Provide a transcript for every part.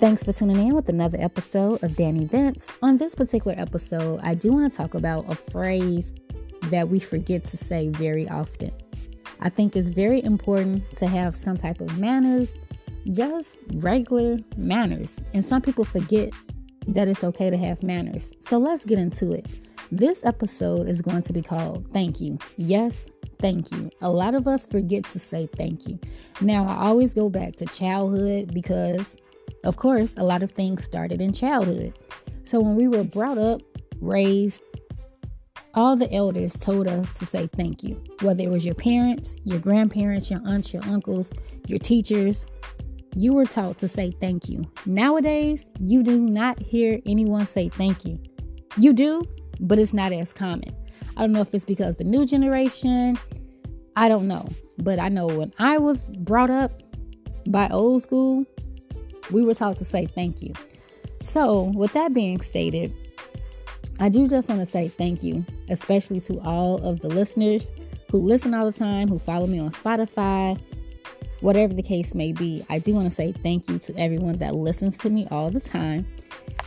Thanks for tuning in with another episode of Danny Vince. On this particular episode, I do want to talk about a phrase that we forget to say very often. I think it's very important to have some type of manners, just regular manners. And some people forget that it's okay to have manners. So let's get into it. This episode is going to be called Thank You. Yes, thank you. A lot of us forget to say thank you. Now, I always go back to childhood because, of course, a lot of things started in childhood. So when we were brought up, raised, all the elders told us to say thank you. Whether it was your parents, your grandparents, your aunts, your uncles, your teachers, you were taught to say thank you. Nowadays, you do not hear anyone say thank you. You do, but it's not as common. I don't know if it's because the new generation, I don't know. But I know when I was brought up by old school, we were taught to say thank you. So, with that being stated, I do just want to say thank you, especially to all of the listeners who listen all the time, who follow me on Spotify, whatever the case may be. I do want to say thank you to everyone that listens to me all the time.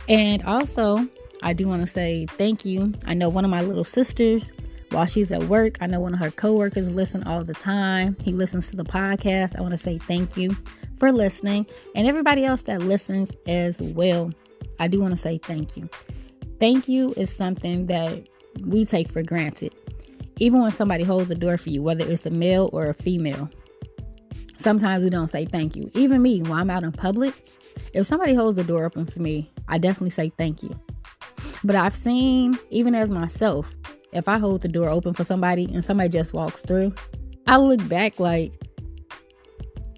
And also, I do want to say thank you. I know one of my little sisters, while she's at work, I know one of her coworkers listen all the time. He listens to the podcast. I want to say thank you for listening. And everybody else that listens as well, I do want to say thank you. Thank you is something that we take for granted. Even when somebody holds the door for you, whether it's a male or a female, sometimes we don't say thank you. Even me, when I'm out in public, if somebody holds the door open for me, I definitely say thank you. But I've seen, even as myself, if I hold the door open for somebody and somebody just walks through, I look back like,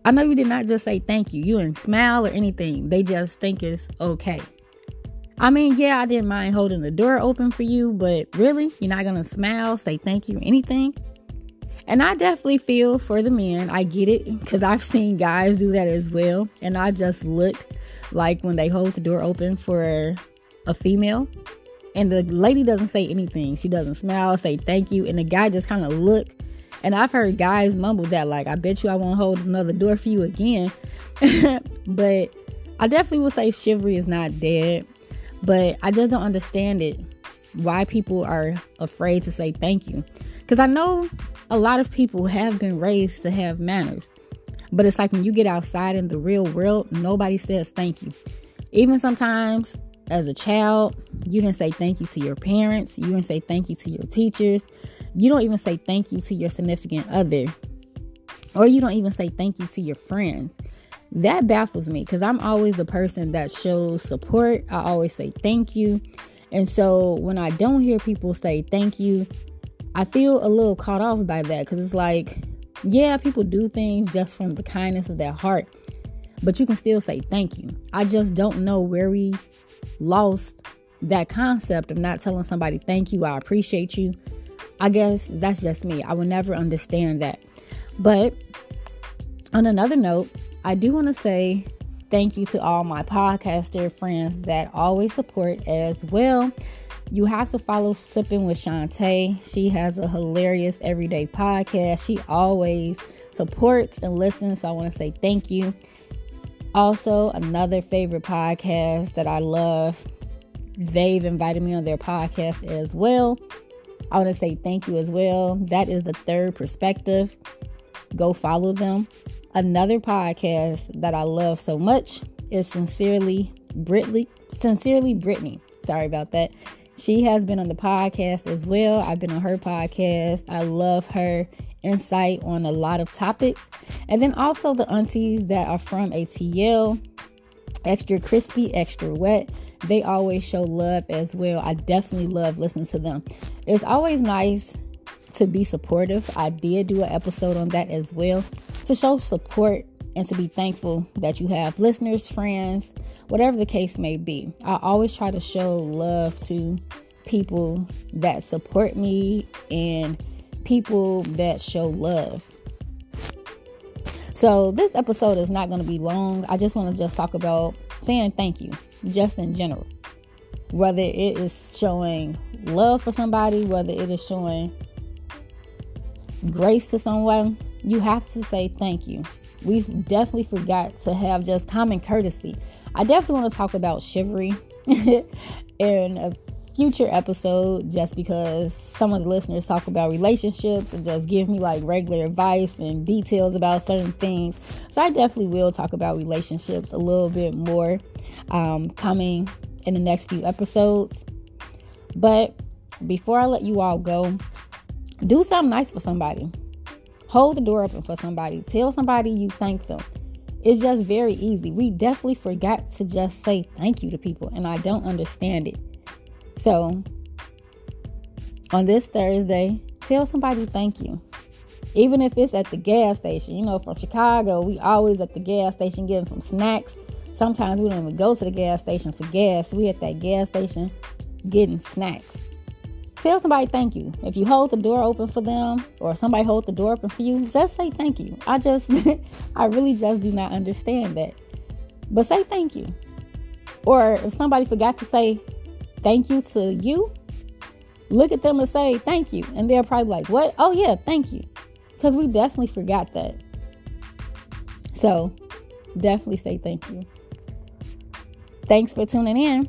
I know you did not just say thank you. You didn't smile or anything. They just think it's okay. I mean, yeah, I didn't mind holding the door open for you, but really, you're not gonna smile, say thank you, anything? And I definitely feel for the men. I get it because I've seen guys do that as well. And I just look like when they hold the door open for a female and the lady doesn't say anything. She doesn't smile, say thank you, and the guy just kind of look. And I've heard guys mumble that like, "I bet you I won't hold another door for you again." but I definitely would say chivalry is not dead, but I just don't understand it. Why people are afraid to say thank you? Because I know a lot of people have been raised to have manners, but it's like when you get outside in the real world, nobody says thank you. Even sometimes as a child, you didn't say thank you to your parents, you didn't say thank you to your teachers, you don't even say thank you to your significant other, or you don't even say thank you to your friends. That baffles me because I'm always the person that shows support. I always say thank you. And so when I don't hear people say thank you, I feel a little caught off by that because it's like, yeah, people do things just from the kindness of their heart, but you can still say thank you. I just don't know where we lost that concept of not telling somebody thank you, I appreciate you. I guess that's just me. I will never understand that. But on another note, I do want to say thank you to all my podcaster friends that always support as well. You have to follow Sipping with Shantae. She has a hilarious everyday podcast. She always supports and listens. So I want to say thank you. Also, another favorite podcast that I love, they've invited me on their podcast as well. I want to say thank you as well. That is the third perspective. Go follow them. Another podcast that I love so much is Sincerely Brittany. Sincerely Brittany. Sorry about that. She has been on the podcast as well. I've been on her podcast. I love her insight on a lot of topics. And then also the aunties that are from ATL, extra crispy, extra wet. They always show love as well. I definitely love listening to them. It's always nice to be supportive. I did do an episode on that as well to show support and to be thankful that you have listeners, friends, whatever the case may be. I always try to show love to people that support me and people that show love. So, this episode is not going to be long. I just want to just talk about saying thank you, just in general. Whether it is showing love for somebody, whether it is showing grace to someone, you have to say thank you. We've definitely forgot to have just common courtesy. I definitely want to talk about chivalry in a future episode just because some of the listeners talk about relationships and just give me like regular advice and details about certain things. So I definitely will talk about relationships a little bit more um, coming in the next few episodes. But before I let you all go, do something nice for somebody. Hold the door open for somebody. Tell somebody you thank them. It's just very easy. We definitely forgot to just say thank you to people, and I don't understand it. So, on this Thursday, tell somebody thank you. Even if it's at the gas station, you know, from Chicago, we always at the gas station getting some snacks. Sometimes we don't even go to the gas station for gas. We at that gas station getting snacks. Tell somebody thank you. If you hold the door open for them or somebody hold the door open for you, just say thank you. I just I really just do not understand that. But say thank you. Or if somebody forgot to say thank you to you, look at them and say thank you. And they're probably like, what? Oh, yeah, thank you. Because we definitely forgot that. So definitely say thank you. Thanks for tuning in.